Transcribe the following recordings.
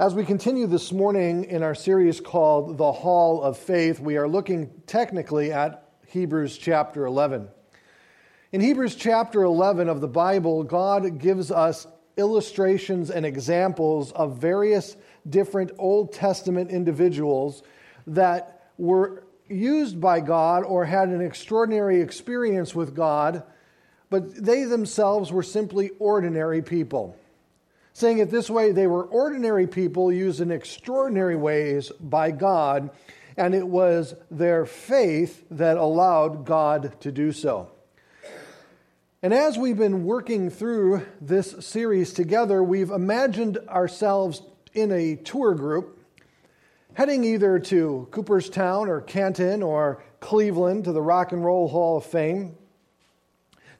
As we continue this morning in our series called The Hall of Faith, we are looking technically at Hebrews chapter 11. In Hebrews chapter 11 of the Bible, God gives us illustrations and examples of various different Old Testament individuals that were used by God or had an extraordinary experience with God, but they themselves were simply ordinary people. Saying it this way, they were ordinary people used in extraordinary ways by God, and it was their faith that allowed God to do so. And as we've been working through this series together, we've imagined ourselves in a tour group heading either to Cooperstown or Canton or Cleveland to the Rock and Roll Hall of Fame.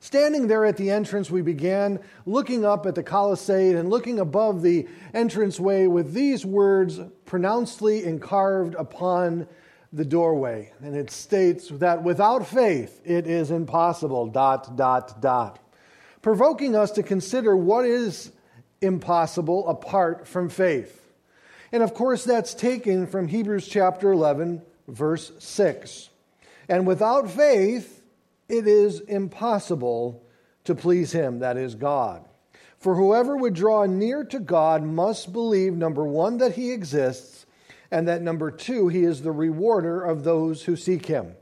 Standing there at the entrance, we began looking up at the Coliseum and looking above the entranceway with these words pronouncedly carved upon the doorway. And it states that without faith it is impossible, dot, dot, dot. Provoking us to consider what is impossible apart from faith. And of course, that's taken from Hebrews chapter 11, verse 6. And without faith, it is impossible to please him, that is God. For whoever would draw near to God must believe, number one, that he exists, and that number two, he is the rewarder of those who seek him.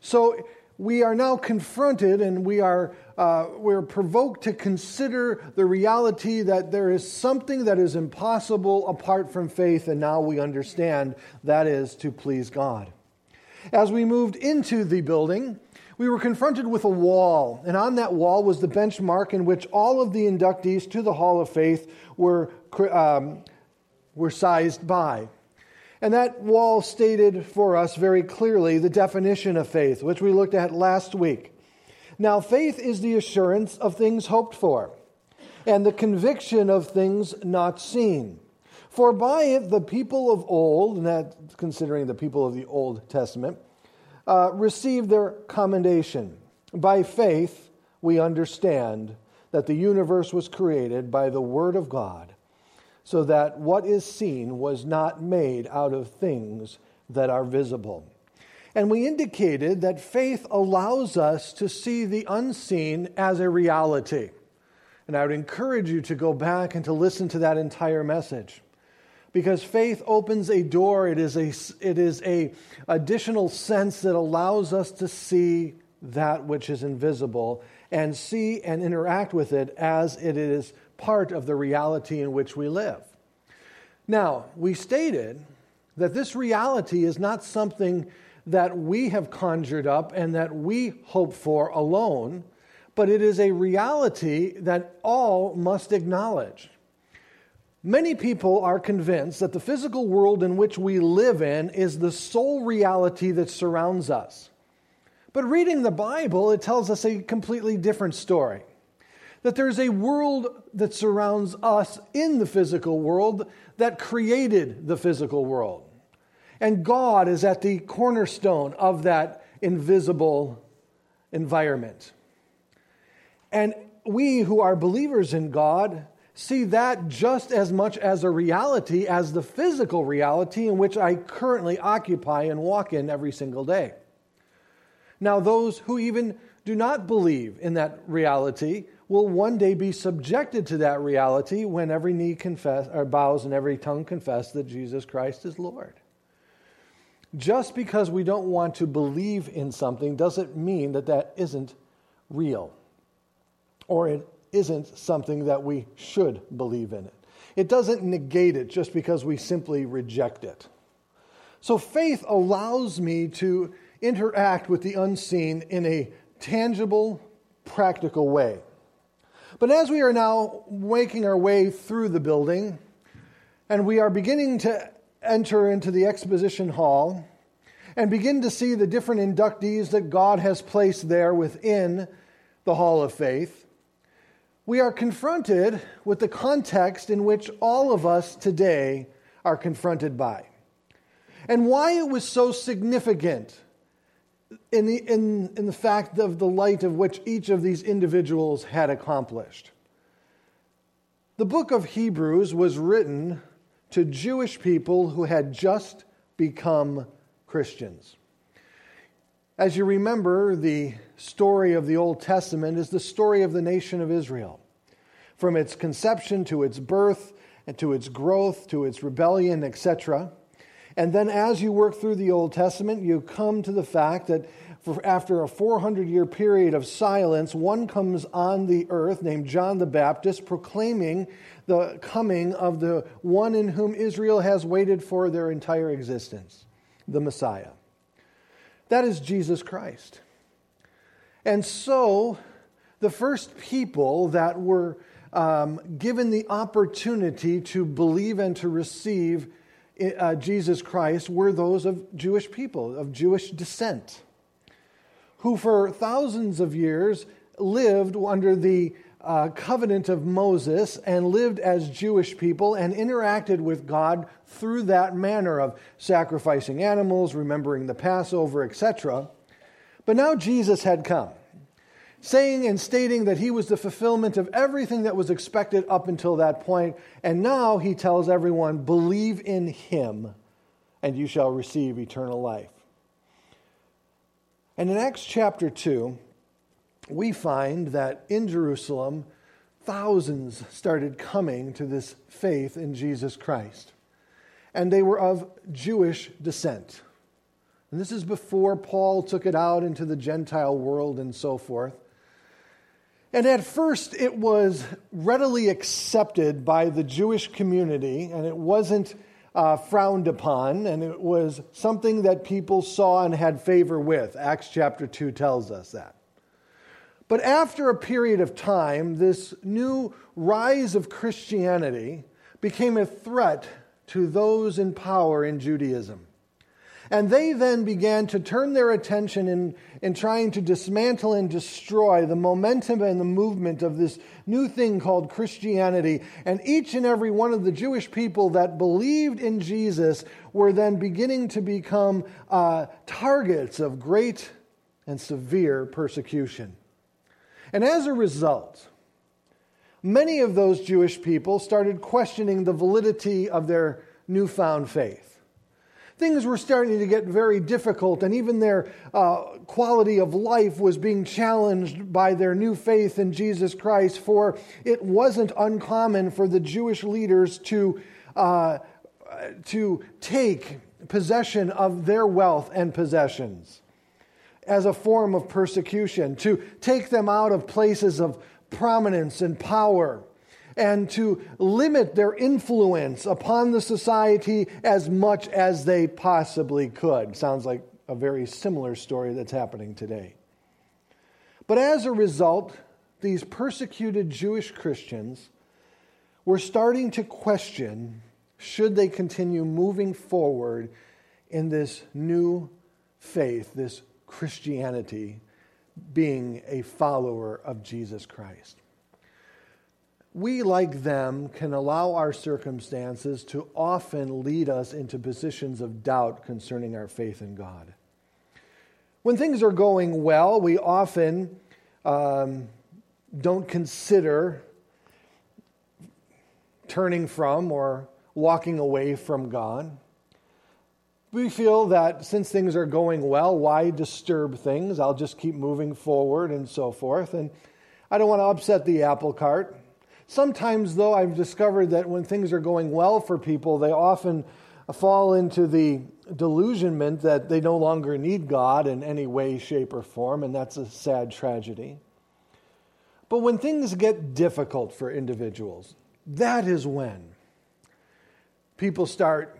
So we are now confronted and we are uh, we're provoked to consider the reality that there is something that is impossible apart from faith, and now we understand that is to please God. As we moved into the building, we were confronted with a wall, and on that wall was the benchmark in which all of the inductees to the Hall of Faith were, um, were sized by. And that wall stated for us very clearly the definition of faith, which we looked at last week. Now, faith is the assurance of things hoped for, and the conviction of things not seen. For by it the people of old, and that considering the people of the Old Testament, uh, received their commendation. By faith, we understand that the universe was created by the Word of God, so that what is seen was not made out of things that are visible. And we indicated that faith allows us to see the unseen as a reality. And I would encourage you to go back and to listen to that entire message because faith opens a door. It is a it is a additional sense that allows us to see that which is invisible and see and interact with it as it is part of the reality in which we live. Now we stated that this reality is not something that we have conjured up and that we hope for alone but it is a reality that all must acknowledge Many people are convinced that the physical world in which we live in is the sole reality that surrounds us. But reading the Bible, it tells us a completely different story. That there's a world that surrounds us in the physical world that created the physical world. And God is at the cornerstone of that invisible environment. And we who are believers in God see that just as much as a reality as the physical reality in which I currently occupy and walk in every single day. Now, those who even do not believe in that reality will one day be subjected to that reality when every knee confess, or bows and every tongue confess that Jesus Christ is Lord. Just because we don't want to believe in something doesn't mean that that isn't real or it isn't something that we should believe in it. It doesn't negate it just because we simply reject it. So faith allows me to interact with the unseen in a tangible, practical way. But as we are now making our way through the building, and we are beginning to enter into the exposition hall and begin to see the different inductees that God has placed there within the hall of faith, we are confronted with the context in which all of us today are confronted by. And why it was so significant in the, in, in the fact of the light of which each of these individuals had accomplished. The book of Hebrews was written to Jewish people who had just become Christians. As you remember, the story of the Old Testament is the story of the nation of Israel. From its conception to its birth and to its growth to its rebellion, etc. And then as you work through the Old Testament, you come to the fact that after a 400 year period of silence, one comes on the earth named John the Baptist proclaiming the coming of the one in whom Israel has waited for their entire existence, the Messiah. That is Jesus Christ. And so, the first people that were um, given the opportunity to believe and to receive uh, Jesus Christ were those of Jewish people, of Jewish descent, who for thousands of years lived under the uh, covenant of Moses and lived as Jewish people and interacted with God through that manner of sacrificing animals, remembering the Passover, etc. But now Jesus had come, saying and stating that he was the fulfillment of everything that was expected up until that point. And now he tells everyone, believe in him, and you shall receive eternal life. And in Acts chapter 2, we find that in Jerusalem, thousands started coming to this faith in Jesus Christ. And they were of Jewish descent. And this is before Paul took it out into the Gentile world and so forth. And at first, it was readily accepted by the Jewish community, and it wasn't uh, frowned upon, and it was something that people saw and had favor with. Acts chapter 2 tells us that. But after a period of time, this new rise of Christianity became a threat to those in power in Judaism. And they then began to turn their attention in, in trying to dismantle and destroy the momentum and the movement of this new thing called Christianity. And each and every one of the Jewish people that believed in Jesus were then beginning to become uh, targets of great and severe persecution. And as a result, many of those Jewish people started questioning the validity of their newfound faith. Things were starting to get very difficult, and even their uh, quality of life was being challenged by their new faith in Jesus Christ. For it wasn't uncommon for the Jewish leaders to, uh, to take possession of their wealth and possessions as a form of persecution, to take them out of places of prominence and power, and to limit their influence upon the society as much as they possibly could. Sounds like a very similar story that's happening today. But as a result, these persecuted Jewish Christians were starting to question should they continue moving forward in this new faith, this Christianity being a follower of Jesus Christ. We, like them, can allow our circumstances to often lead us into positions of doubt concerning our faith in God. When things are going well, we often um, don't consider turning from or walking away from God. We feel that since things are going well, why disturb things? I'll just keep moving forward and so forth. And I don't want to upset the apple cart. Sometimes, though, I've discovered that when things are going well for people, they often fall into the delusionment that they no longer need God in any way, shape, or form, and that's a sad tragedy. But when things get difficult for individuals, that is when people start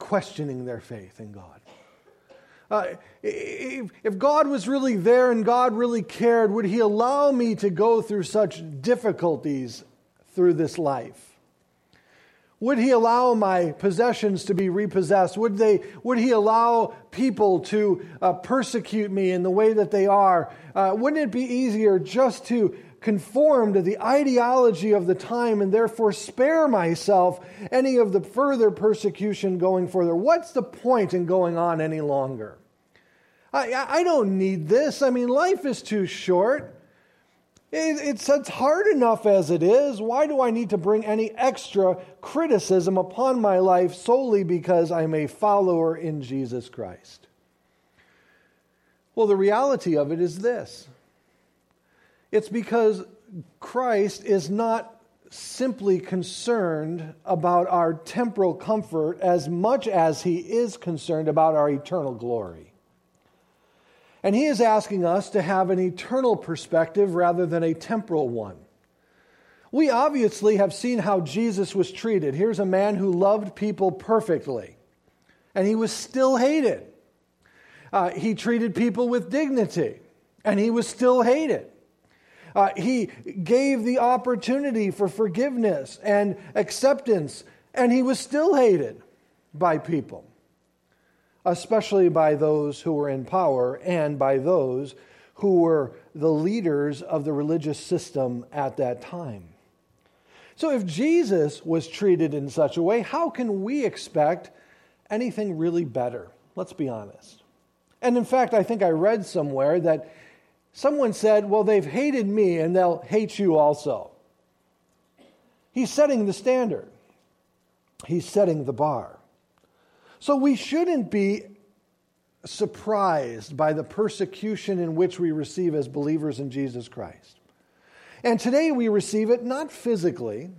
questioning their faith in God. Uh, if, if God was really there and God really cared, would He allow me to go through such difficulties through this life? Would he allow my possessions to be repossessed? Would, they, would he allow people to uh, persecute me in the way that they are? Uh, wouldn't it be easier just to conform to the ideology of the time and therefore spare myself any of the further persecution going further. What's the point in going on any longer? I, I don't need this. I mean, life is too short. It's, it's hard enough as it is. Why do I need to bring any extra criticism upon my life solely because I'm a follower in Jesus Christ? Well, the reality of it is this it's because Christ is not simply concerned about our temporal comfort as much as he is concerned about our eternal glory. And he is asking us to have an eternal perspective rather than a temporal one. We obviously have seen how Jesus was treated. Here's a man who loved people perfectly, and he was still hated. Uh, he treated people with dignity, and he was still hated. Uh, he gave the opportunity for forgiveness and acceptance, and he was still hated by people especially by those who were in power and by those who were the leaders of the religious system at that time. So, if Jesus was treated in such a way, how can we expect anything really better? Let's be honest. And in fact, I think I read somewhere that someone said, Well, they've hated me and they'll hate you also. He's setting the standard, he's setting the bar. So we shouldn't be surprised by the persecution in which we receive as believers in Jesus Christ. And today we receive it not physically,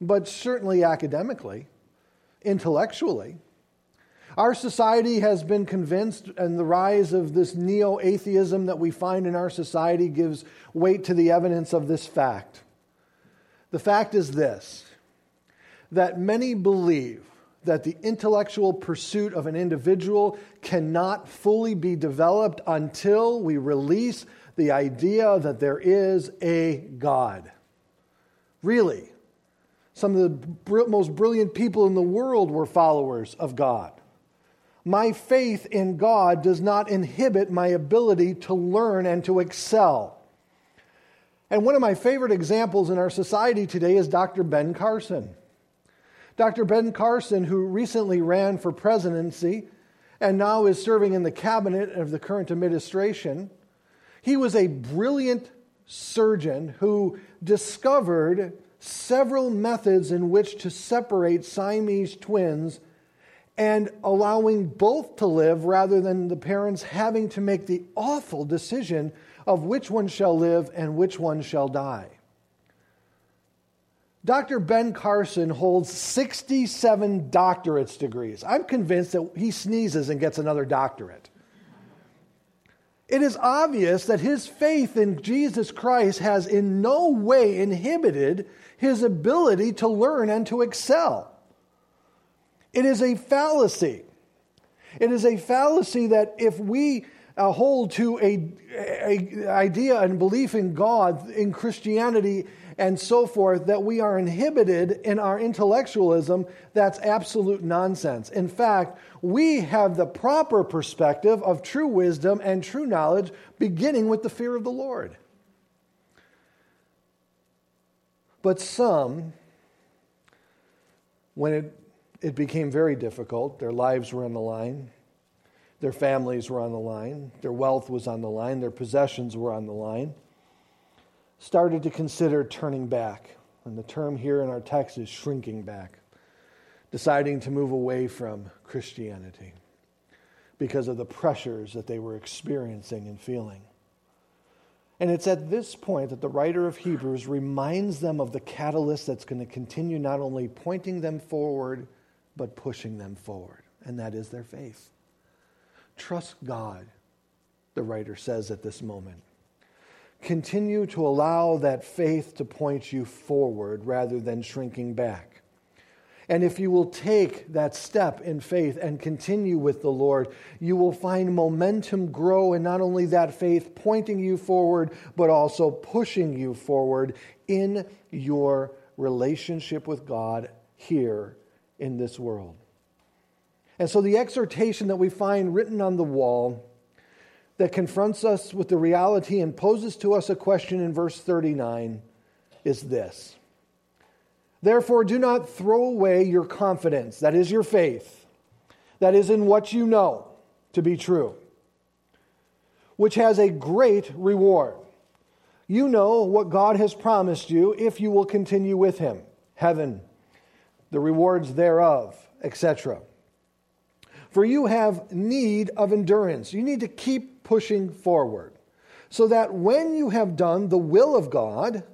but certainly academically, intellectually. Our society has been convinced, and the rise of this neo atheism that we find in our society gives weight to the evidence of this fact. The fact is this that many believe that the intellectual pursuit of an individual cannot fully be developed until we release the idea that there is a God. Really, some of the most brilliant people in the world were followers of God. My faith in God does not inhibit my ability to learn and to excel. And one of my favorite examples in our society today is Dr. Ben Carson. Dr. Ben Carson, who recently ran for presidency and now is serving in the cabinet of the current administration, he was a brilliant surgeon who discovered several methods in which to separate Siamese twins and allowing both to live rather than the parents having to make the awful decision of which one shall live and which one shall die. Dr. Ben Carson holds 67 doctorate's degrees. I'm convinced that he sneezes and gets another doctorate. It is obvious that his faith in Jesus Christ has in no way inhibited his ability to learn and to excel. It is a fallacy. It is a fallacy that if we uh, hold to a, a idea and belief in God in Christianity and so forth that we are inhibited in our intellectualism, that's absolute nonsense. In fact, we have the proper perspective of true wisdom and true knowledge beginning with the fear of the Lord. But some, when it, it became very difficult, their lives were on the line, their families were on the line, their wealth was on the line, their possessions were on the line started to consider turning back. And the term here in our text is shrinking back, deciding to move away from Christianity because of the pressures that they were experiencing and feeling. And it's at this point that the writer of Hebrews reminds them of the catalyst that's going to continue not only pointing them forward, but pushing them forward, and that is their faith. Trust God, the writer says at this moment continue to allow that faith to point you forward rather than shrinking back. And if you will take that step in faith and continue with the Lord, you will find momentum grow in not only that faith pointing you forward, but also pushing you forward in your relationship with God here in this world. And so the exhortation that we find written on the wall that confronts us with the reality and poses to us a question in verse 39 is this Therefore, do not throw away your confidence, that is your faith, that is in what you know to be true, which has a great reward. You know what God has promised you if you will continue with him heaven, the rewards thereof, etc. For you have need of endurance. You need to keep pushing forward so that when you have done the will of God,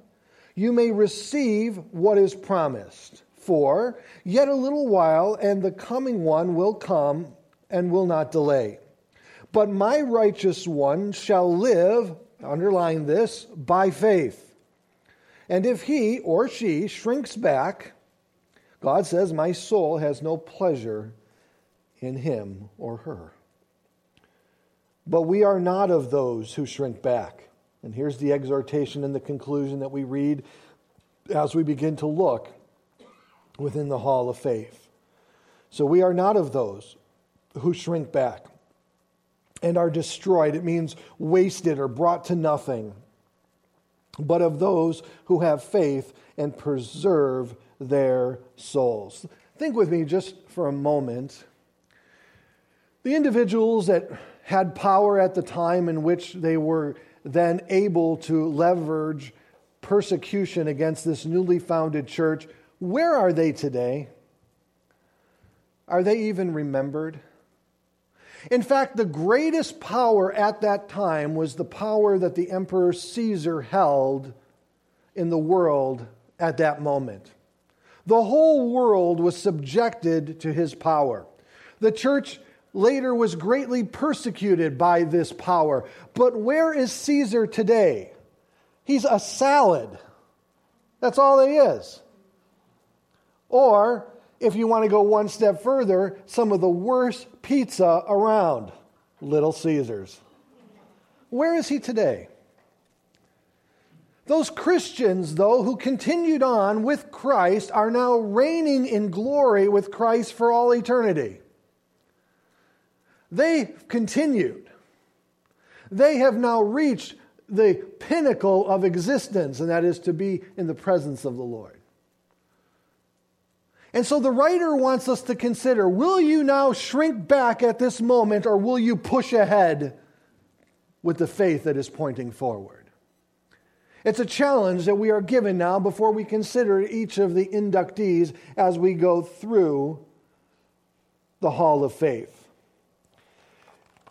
you may receive what is promised. For yet a little while, and the coming one will come and will not delay. But my righteous one shall live, underline this, by faith. And if he or she shrinks back, God says, My soul has no pleasure in him or her. But we are not of those who shrink back. And here's the exhortation and the conclusion that we read as we begin to look within the hall of faith. So we are not of those who shrink back and are destroyed. It means wasted or brought to nothing, but of those who have faith and preserve their souls. Think with me just for a moment. The individuals that had power at the time in which they were then able to leverage persecution against this newly founded church, where are they today? Are they even remembered? In fact, the greatest power at that time was the power that the Emperor Caesar held in the world at that moment. The whole world was subjected to his power. The church later was greatly persecuted by this power. But where is Caesar today? He's a salad. That's all he is. Or, if you want to go one step further, some of the worst pizza around Little Caesars. Where is he today? Those Christians, though, who continued on with Christ are now reigning in glory with Christ for all eternity. They continued. They have now reached the pinnacle of existence, and that is to be in the presence of the Lord. And so the writer wants us to consider will you now shrink back at this moment, or will you push ahead with the faith that is pointing forward? It's a challenge that we are given now before we consider each of the inductees as we go through the hall of faith.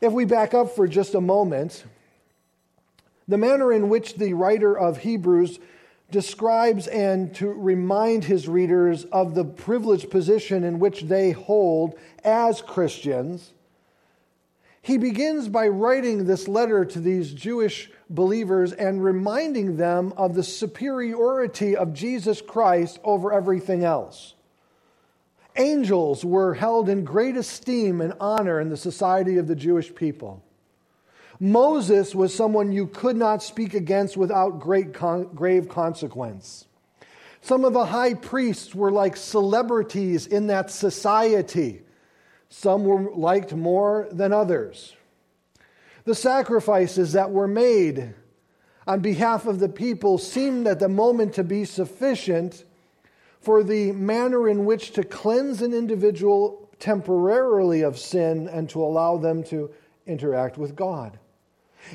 If we back up for just a moment, the manner in which the writer of Hebrews describes and to remind his readers of the privileged position in which they hold as Christians, he begins by writing this letter to these Jewish believers and reminding them of the superiority of Jesus Christ over everything else. Angels were held in great esteem and honor in the society of the Jewish people. Moses was someone you could not speak against without great con- grave consequence. Some of the high priests were like celebrities in that society. Some were liked more than others. The sacrifices that were made on behalf of the people seemed at the moment to be sufficient for the manner in which to cleanse an individual temporarily of sin and to allow them to interact with God.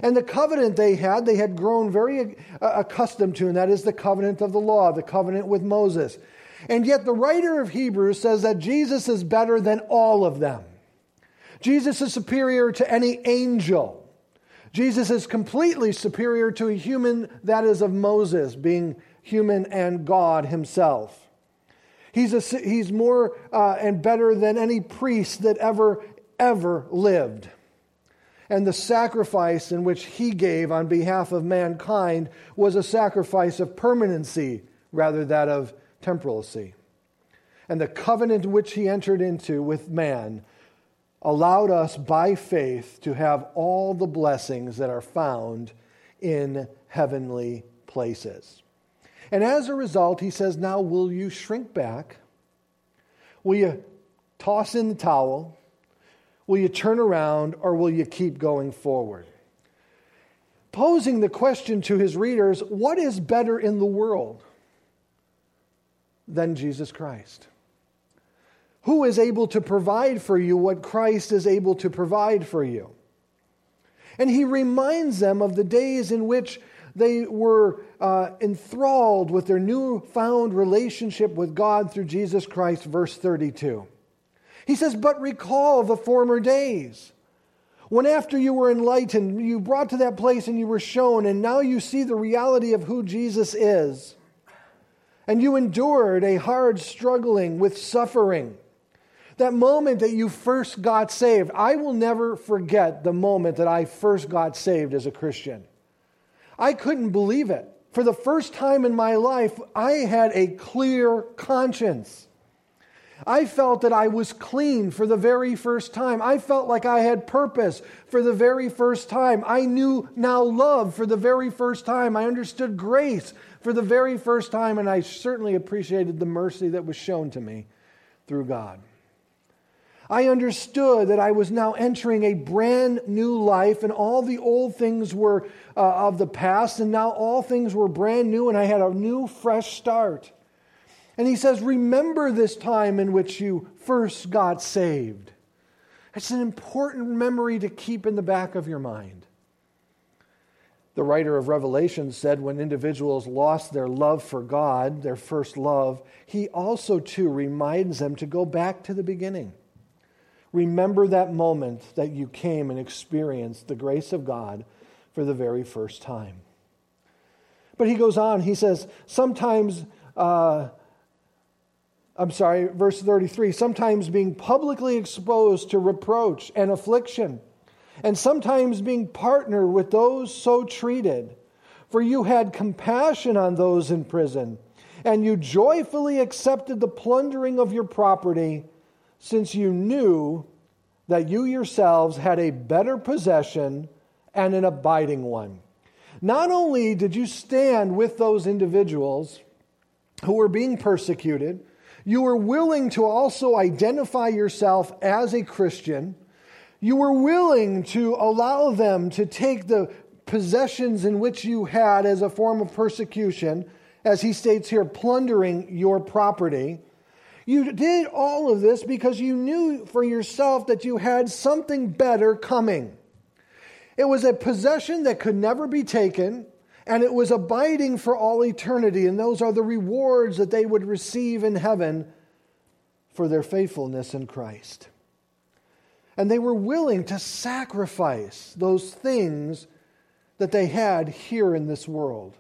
And the covenant they had, they had grown very uh, accustomed to, and that is the covenant of the law, the covenant with Moses. And yet the writer of Hebrews says that Jesus is better than all of them. Jesus is superior to any angel. Jesus is completely superior to a human that is of Moses, being human and God himself. He's, a, he's more uh, and better than any priest that ever, ever lived. And the sacrifice in which he gave on behalf of mankind was a sacrifice of permanency rather than of temporalcy. And the covenant which he entered into with man allowed us by faith to have all the blessings that are found in heavenly places. And as a result, he says, Now will you shrink back? Will you toss in the towel? Will you turn around or will you keep going forward? Posing the question to his readers what is better in the world than Jesus Christ? Who is able to provide for you what Christ is able to provide for you? And he reminds them of the days in which They were uh, enthralled with their newfound relationship with God through Jesus Christ, verse 32. He says, But recall the former days. When after you were enlightened, you brought to that place and you were shown, and now you see the reality of who Jesus is. And you endured a hard struggling with suffering. That moment that you first got saved, I will never forget the moment that I first got saved as a Christian. I couldn't believe it. For the first time in my life, I had a clear conscience. I felt that I was clean for the very first time. I felt like I had purpose for the very first time. I knew now love for the very first time. I understood grace for the very first time, and I certainly appreciated the mercy that was shown to me through God. I understood that I was now entering a brand new life, and all the old things were uh, of the past, and now all things were brand new, and I had a new, fresh start. And he says, Remember this time in which you first got saved. It's an important memory to keep in the back of your mind. The writer of Revelation said when individuals lost their love for God, their first love, he also too reminds them to go back to the beginning. Remember that moment that you came and experienced the grace of God for the very first time. But he goes on, he says, sometimes, uh, I'm sorry, verse 33, sometimes being publicly exposed to reproach and affliction, and sometimes being partnered with those so treated. For you had compassion on those in prison, and you joyfully accepted the plundering of your property since you knew that you yourselves had a better possession and an abiding one. Not only did you stand with those individuals who were being persecuted, you were willing to also identify yourself as a Christian. You were willing to allow them to take the possessions in which you had as a form of persecution, as he states here, plundering your property. You did all of this because you knew for yourself that you had something better coming. It was a possession that could never be taken, and it was abiding for all eternity. And those are the rewards that they would receive in heaven for their faithfulness in Christ. And they were willing to sacrifice those things that they had here in this world.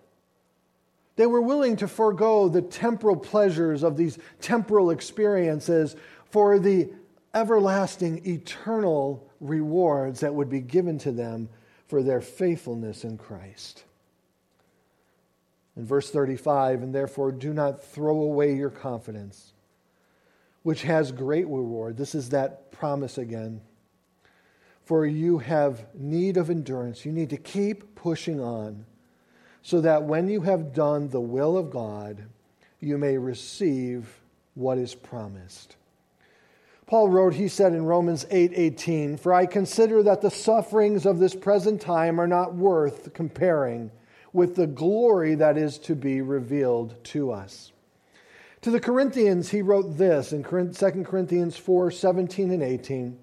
They were willing to forego the temporal pleasures of these temporal experiences for the everlasting, eternal rewards that would be given to them for their faithfulness in Christ. In verse 35, and therefore do not throw away your confidence, which has great reward. This is that promise again. For you have need of endurance. You need to keep pushing on so that when you have done the will of God, you may receive what is promised. Paul wrote, he said in Romans 8 18, For I consider that the sufferings of this present time are not worth comparing with the glory that is to be revealed to us. To the Corinthians, he wrote this in 2 Corinthians 4 17 and 18.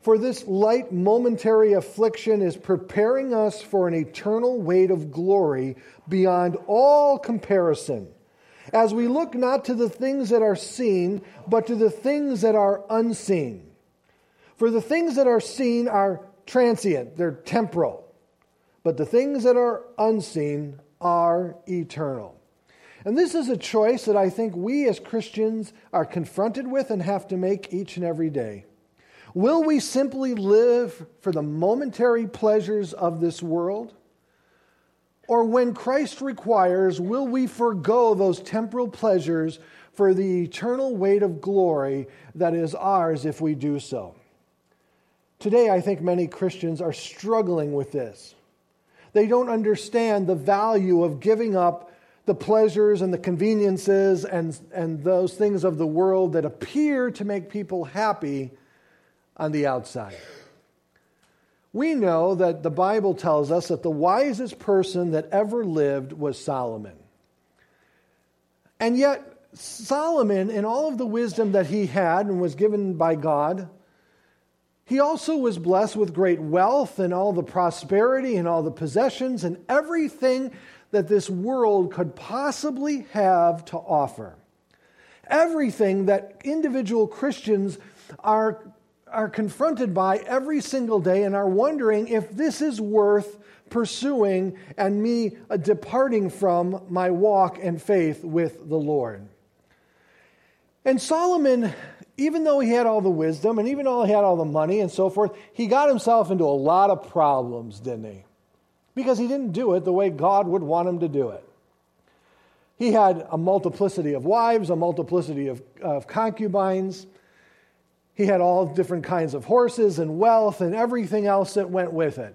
For this light momentary affliction is preparing us for an eternal weight of glory beyond all comparison, as we look not to the things that are seen, but to the things that are unseen. For the things that are seen are transient, they're temporal, but the things that are unseen are eternal. And this is a choice that I think we as Christians are confronted with and have to make each and every day. Will we simply live for the momentary pleasures of this world? Or when Christ requires, will we forego those temporal pleasures for the eternal weight of glory that is ours if we do so? Today, I think many Christians are struggling with this. They don't understand the value of giving up the pleasures and the conveniences and, and those things of the world that appear to make people happy on the outside. We know that the Bible tells us that the wisest person that ever lived was Solomon. And yet, Solomon, in all of the wisdom that he had and was given by God, He also was blessed with great wealth and all the prosperity and all the possessions and everything that this world could possibly have to offer. Everything that individual Christians are, are confronted by every single day and are wondering if this is worth pursuing and me uh, departing from my walk and faith with the Lord. And Solomon even though he had all the wisdom and even though he had all the money and so forth, he got himself into a lot of problems, didn't he? Because he didn't do it the way God would want him to do it. He had a multiplicity of wives, a multiplicity of, of concubines. He had all different kinds of horses and wealth and everything else that went with it.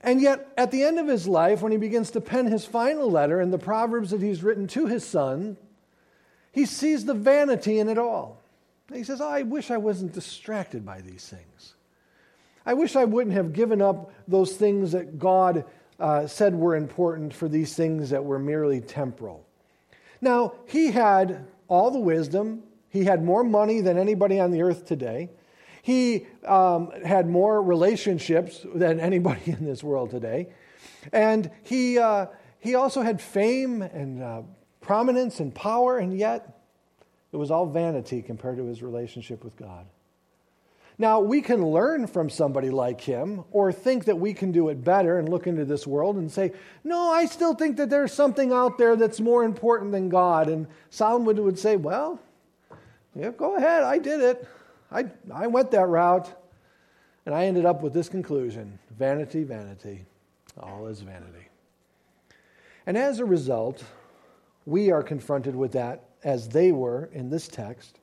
And yet, at the end of his life, when he begins to pen his final letter and the Proverbs that he's written to his son, he sees the vanity in it all. he says, oh, I wish I wasn't distracted by these things. I wish I wouldn't have given up those things that God uh, said were important for these things that were merely temporal. Now, he had all the wisdom, he had more money than anybody on the earth today. He um, had more relationships than anybody in this world today. And he, uh, he also had fame and uh, prominence and power, and yet it was all vanity compared to his relationship with God. Now, we can learn from somebody like him or think that we can do it better and look into this world and say, No, I still think that there's something out there that's more important than God. And Solomon would say, Well, yeah, go ahead. I did it. I, I went that route. And I ended up with this conclusion vanity, vanity. All is vanity. And as a result, we are confronted with that as they were in this text.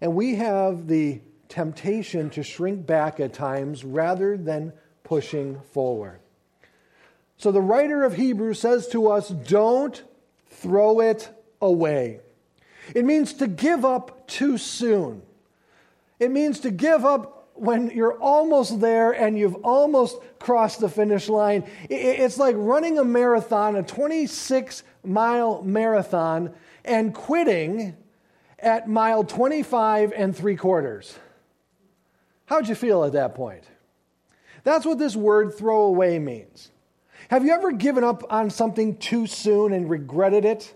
And we have the temptation to shrink back at times rather than pushing forward. So the writer of Hebrews says to us, don't throw it away. It means to give up too soon. It means to give up when you're almost there and you've almost crossed the finish line. It's like running a marathon, a 26 mile marathon, and quitting at mile 25 and three quarters. How'd you feel at that point? That's what this word throw away means. Have you ever given up on something too soon and regretted it?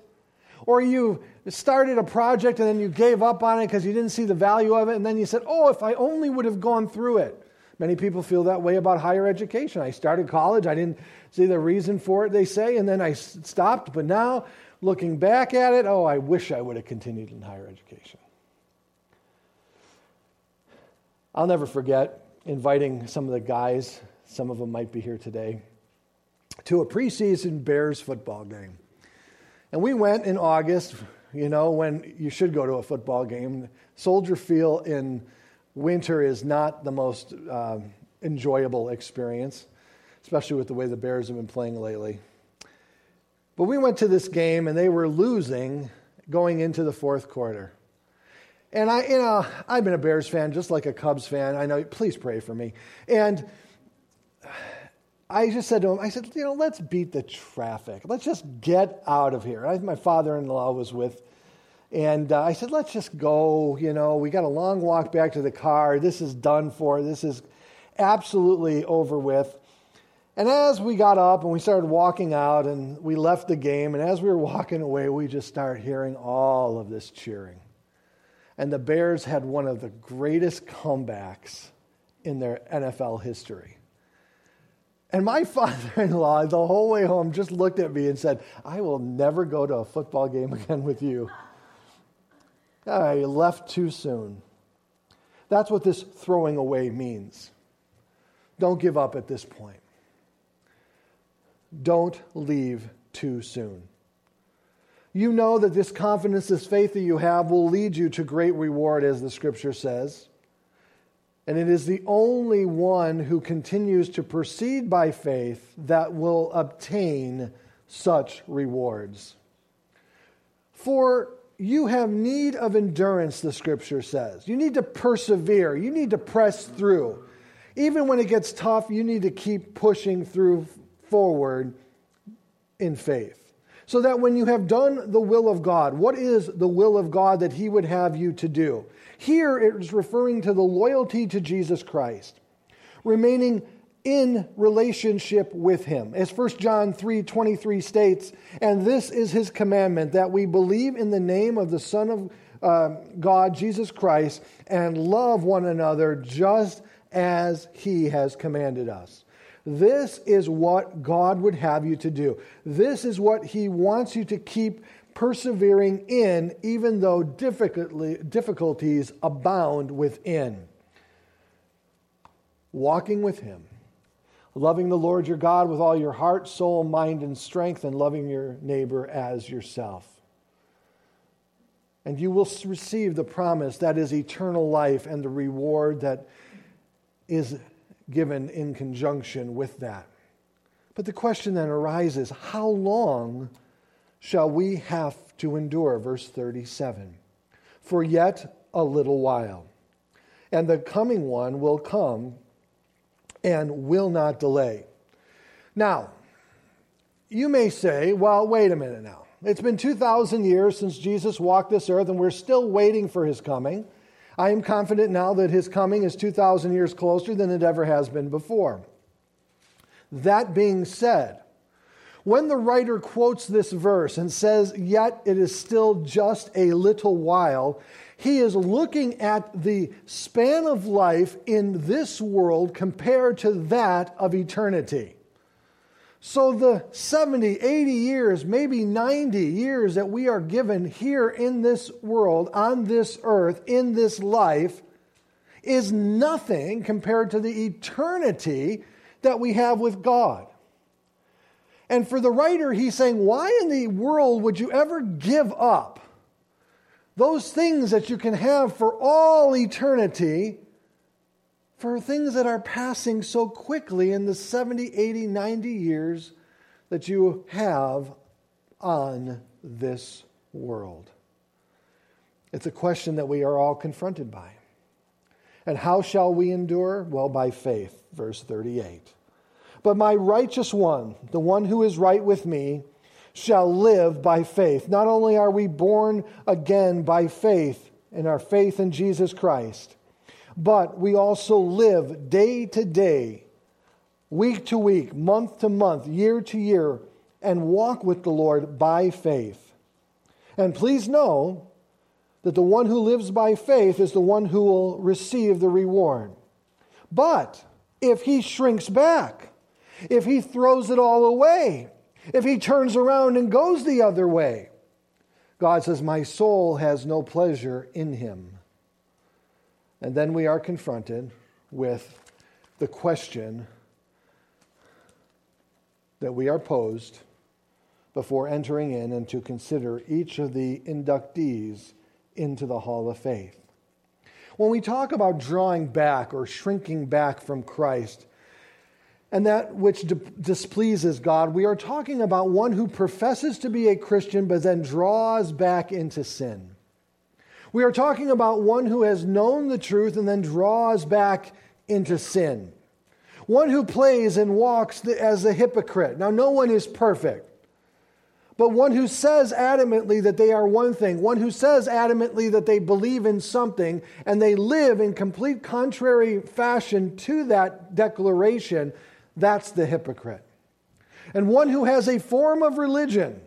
Or you started a project and then you gave up on it because you didn't see the value of it, and then you said, Oh, if I only would have gone through it. Many people feel that way about higher education. I started college, I didn't see the reason for it, they say, and then I stopped, but now looking back at it, oh, I wish I would have continued in higher education. I'll never forget inviting some of the guys, some of them might be here today, to a preseason Bears football game. And we went in August, you know, when you should go to a football game. Soldier Field in winter is not the most uh, enjoyable experience, especially with the way the Bears have been playing lately. But we went to this game and they were losing going into the fourth quarter. And I, you know, I've been a Bears fan just like a Cubs fan. I know, please pray for me. And I just said to him, I said, you know, let's beat the traffic. Let's just get out of here. I, my father in law was with, and uh, I said, let's just go. You know, we got a long walk back to the car. This is done for. This is absolutely over with. And as we got up and we started walking out and we left the game, and as we were walking away, we just started hearing all of this cheering. And the Bears had one of the greatest comebacks in their NFL history. And my father in law, the whole way home, just looked at me and said, I will never go to a football game again with you. I left too soon. That's what this throwing away means. Don't give up at this point. Don't leave too soon. You know that this confidence, this faith that you have will lead you to great reward, as the scripture says. And it is the only one who continues to proceed by faith that will obtain such rewards. For you have need of endurance, the scripture says. You need to persevere, you need to press through. Even when it gets tough, you need to keep pushing through forward in faith. So that when you have done the will of God, what is the will of God that He would have you to do? Here it is referring to the loyalty to Jesus Christ, remaining in relationship with him. As 1 John 3:23 states, and this is his commandment that we believe in the name of the Son of uh, God, Jesus Christ, and love one another just as he has commanded us. This is what God would have you to do. This is what he wants you to keep persevering in, even though difficulties abound within. Walking with him loving the Lord your God with all your heart, soul, mind, and strength, and loving your neighbor as yourself. And you will receive the promise that is eternal life and the reward that is given in conjunction with that. But the question then arises how long shall we have to endure? Verse 37 For yet a little while, and the coming one will come and will not delay. Now, you may say, well, wait a minute now. It's been 2,000 years since Jesus walked this earth, and we're still waiting for his coming. I am confident now that his coming is 2,000 years closer than it ever has been before. That being said, when the writer quotes this verse and says, Yet it is still just a little while, he is looking at the span of life in this world compared to that of eternity. So, the 70, 80 years, maybe 90 years that we are given here in this world, on this earth, in this life, is nothing compared to the eternity that we have with God. And for the writer, he's saying, Why in the world would you ever give up those things that you can have for all eternity for things that are passing so quickly in the 70, 80, 90 years that you have on this world? It's a question that we are all confronted by. And how shall we endure? Well, by faith, verse 38. But my righteous one, the one who is right with me, shall live by faith. Not only are we born again by faith in our faith in Jesus Christ, but we also live day to day, week to week, month to month, year to year, and walk with the Lord by faith. And please know that the one who lives by faith is the one who will receive the reward. But if he shrinks back, if he throws it all away, if he turns around and goes the other way, God says, My soul has no pleasure in him. And then we are confronted with the question that we are posed before entering in and to consider each of the inductees into the hall of faith. When we talk about drawing back or shrinking back from Christ, and that which di- displeases God. We are talking about one who professes to be a Christian but then draws back into sin. We are talking about one who has known the truth and then draws back into sin. One who plays and walks as a hypocrite. Now, no one is perfect, but one who says adamantly that they are one thing, one who says adamantly that they believe in something, and they live in complete contrary fashion to that declaration that's the hypocrite. And one who has a form of religion,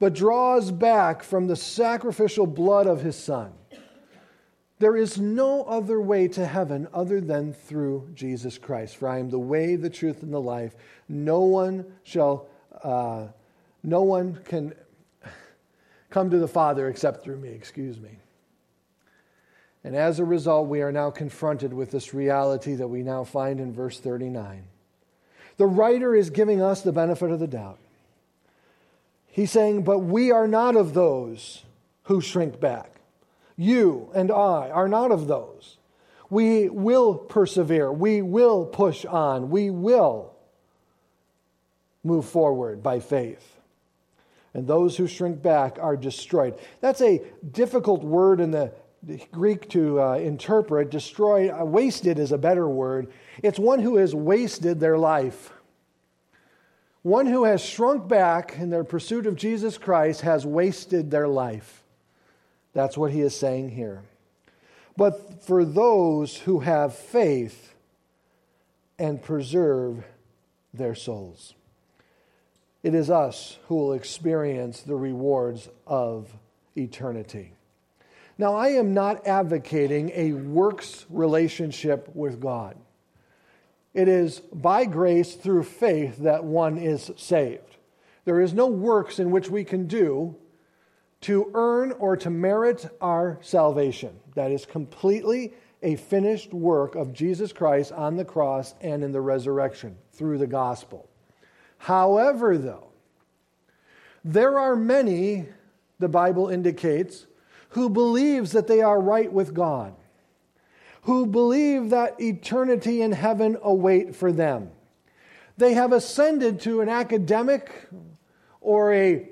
but draws back from the sacrificial blood of his son. There is no other way to heaven other than through Jesus Christ. For I am the way, the truth, and the life. No one shall, uh, no one can come to the Father except through me. Excuse me. And as a result, we are now confronted with this reality that we now find in verse 39. The writer is giving us the benefit of the doubt. He's saying, But we are not of those who shrink back. You and I are not of those. We will persevere. We will push on. We will move forward by faith and those who shrink back are destroyed. That's a difficult word in the Greek to uh, interpret. Destroyed, uh, wasted is a better word. It's one who has wasted their life. One who has shrunk back in their pursuit of Jesus Christ has wasted their life. That's what he is saying here. But for those who have faith and preserve their souls, it is us who will experience the rewards of eternity. Now, I am not advocating a works relationship with God. It is by grace through faith that one is saved. There is no works in which we can do to earn or to merit our salvation. That is completely a finished work of Jesus Christ on the cross and in the resurrection through the gospel. However, though, there are many, the Bible indicates, who believes that they are right with God, who believe that eternity in heaven await for them. They have ascended to an academic or a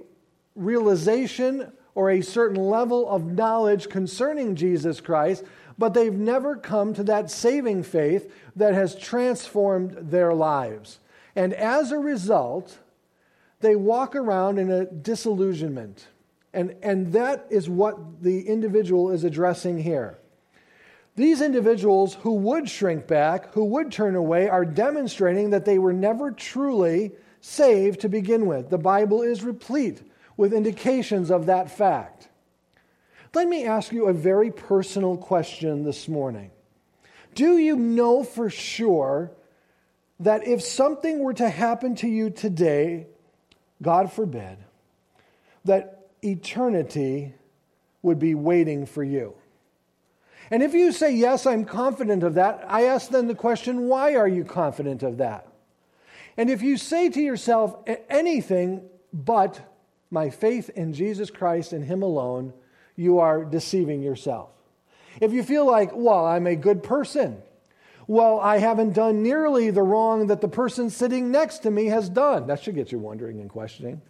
realization or a certain level of knowledge concerning Jesus Christ, but they've never come to that saving faith that has transformed their lives. And as a result, they walk around in a disillusionment. And, and that is what the individual is addressing here. These individuals who would shrink back, who would turn away, are demonstrating that they were never truly saved to begin with. The Bible is replete with indications of that fact. Let me ask you a very personal question this morning. Do you know for sure that if something were to happen to you today, God forbid, that eternity would be waiting for you. And if you say, Yes, I'm confident of that, I ask then the question, Why are you confident of that? And if you say to yourself anything but my faith in Jesus Christ and Him alone, you are deceiving yourself. If you feel like, Well, I'm a good person, well, I haven't done nearly the wrong that the person sitting next to me has done. That should get you wondering and questioning.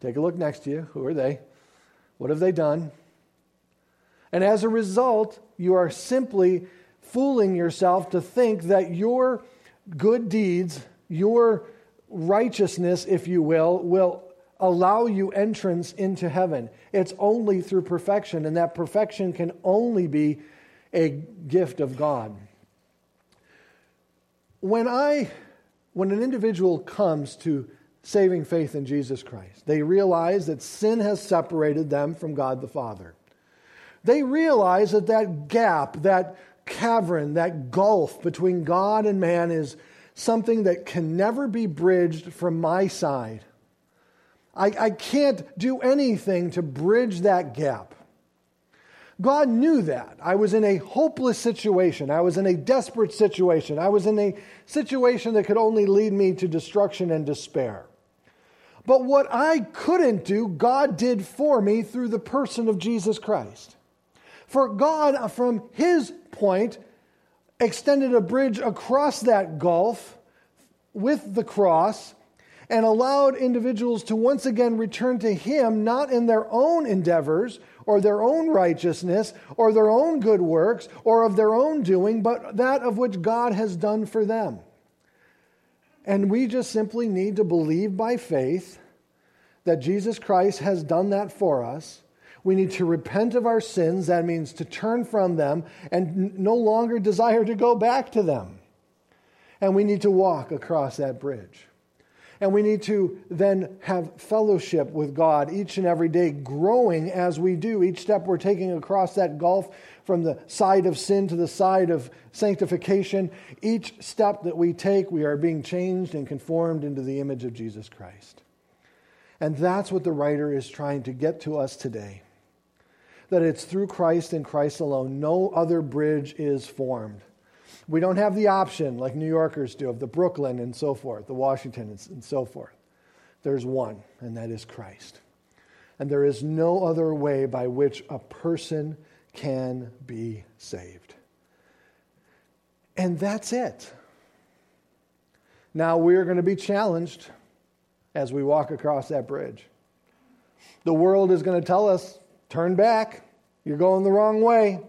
Take a look next to you. Who are they? What have they done? And as a result, you are simply fooling yourself to think that your good deeds, your righteousness, if you will, will allow you entrance into heaven. It's only through perfection, and that perfection can only be a gift of God when I when an individual comes to saving faith in Jesus Christ, they realize that sin has separated them from God the Father. They realize that that gap, that cavern, that gulf between God and man is something that can never be bridged from my side. I, I can't do anything to bridge that gap. God knew that. I was in a hopeless situation. I was in a desperate situation. I was in a situation that could only lead me to destruction and despair. But what I couldn't do, God did for me through the person of Jesus Christ. For God, uh, from his point, extended a bridge across that gulf with the cross and allowed individuals to once again return to him, not in their own endeavors or their own righteousness or their own good works or of their own doing, but that of which God has done for them. And we just simply need to believe by faith that Jesus Christ has done that for us. We need to repent of our sins. That means to turn from them and no longer desire to go back to them. And we need to walk across that bridge. And we need to then have fellowship with God each and every day, growing as we do. Each step we're taking across that gulf from the side of sin to the side of sanctification, each step that we take, we are being changed and conformed into the image of Jesus Christ. And that's what the writer is trying to get to us today. That it's through Christ and Christ alone. No other bridge is formed. We don't have the option, like New Yorkers do, of the Brooklyn and so forth, the Washington and so forth. There's one, and that is Christ. And there is no other way by which a person can be saved. And that's it. Now we're going to be challenged as we walk across that bridge. The world is going to tell us turn back, you're going the wrong way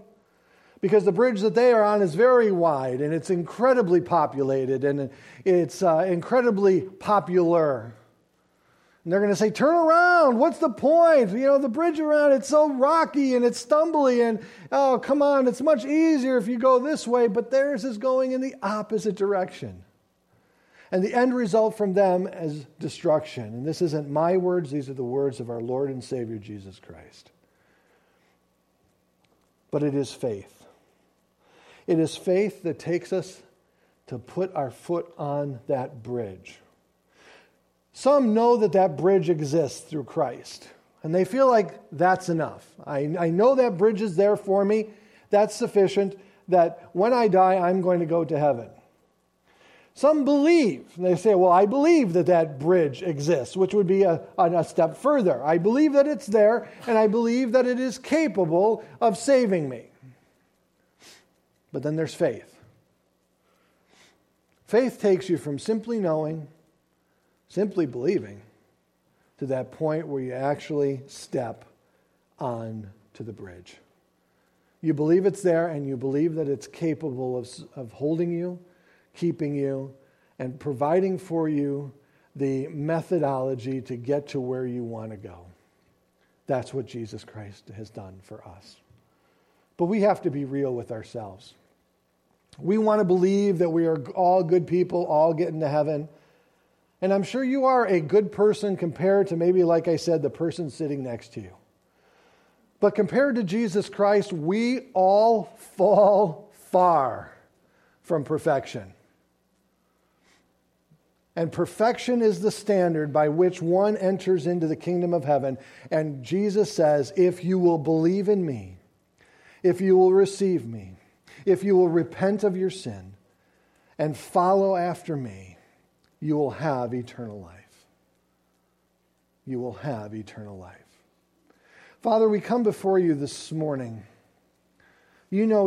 because the bridge that they are on is very wide and it's incredibly populated and it's uh, incredibly popular. And they're going to say, Turn around. What's the point? You know, the bridge around, it's so rocky and it's stumbly. And oh, come on, it's much easier if you go this way. But theirs is going in the opposite direction. And the end result from them is destruction. And this isn't my words, these are the words of our Lord and Savior Jesus Christ. But it is faith. It is faith that takes us to put our foot on that bridge some know that that bridge exists through Christ, and they feel like that's enough. I, I know that bridge is there for me. That's sufficient, that when I die, I'm going to go to heaven. Some believe, they say, Well, I believe that that bridge exists, which would be a, a, step further. I believe that it's there, and I believe that it is capable of saving me. But then there's faith. Faith takes you from simply knowing simply believing to that point where you actually step on to the bridge. You believe it's there and you believe that it's capable of, of holding you, keeping you, and providing for you the methodology to get to where you want to go. That's what Jesus Christ has done for us. But we have to be real with ourselves. We want to believe that we are all good people, all getting to heaven. And I'm sure you are a good person compared to maybe, like I said, the person sitting next to you. But compared to Jesus Christ, we all fall far from perfection. And perfection is the standard by which one enters into the kingdom of heaven. And Jesus says, If you will believe in me, if you will receive me, if you will repent of your sin and follow after me, you will have eternal life. You will have eternal life. Father, we come before you this morning. You know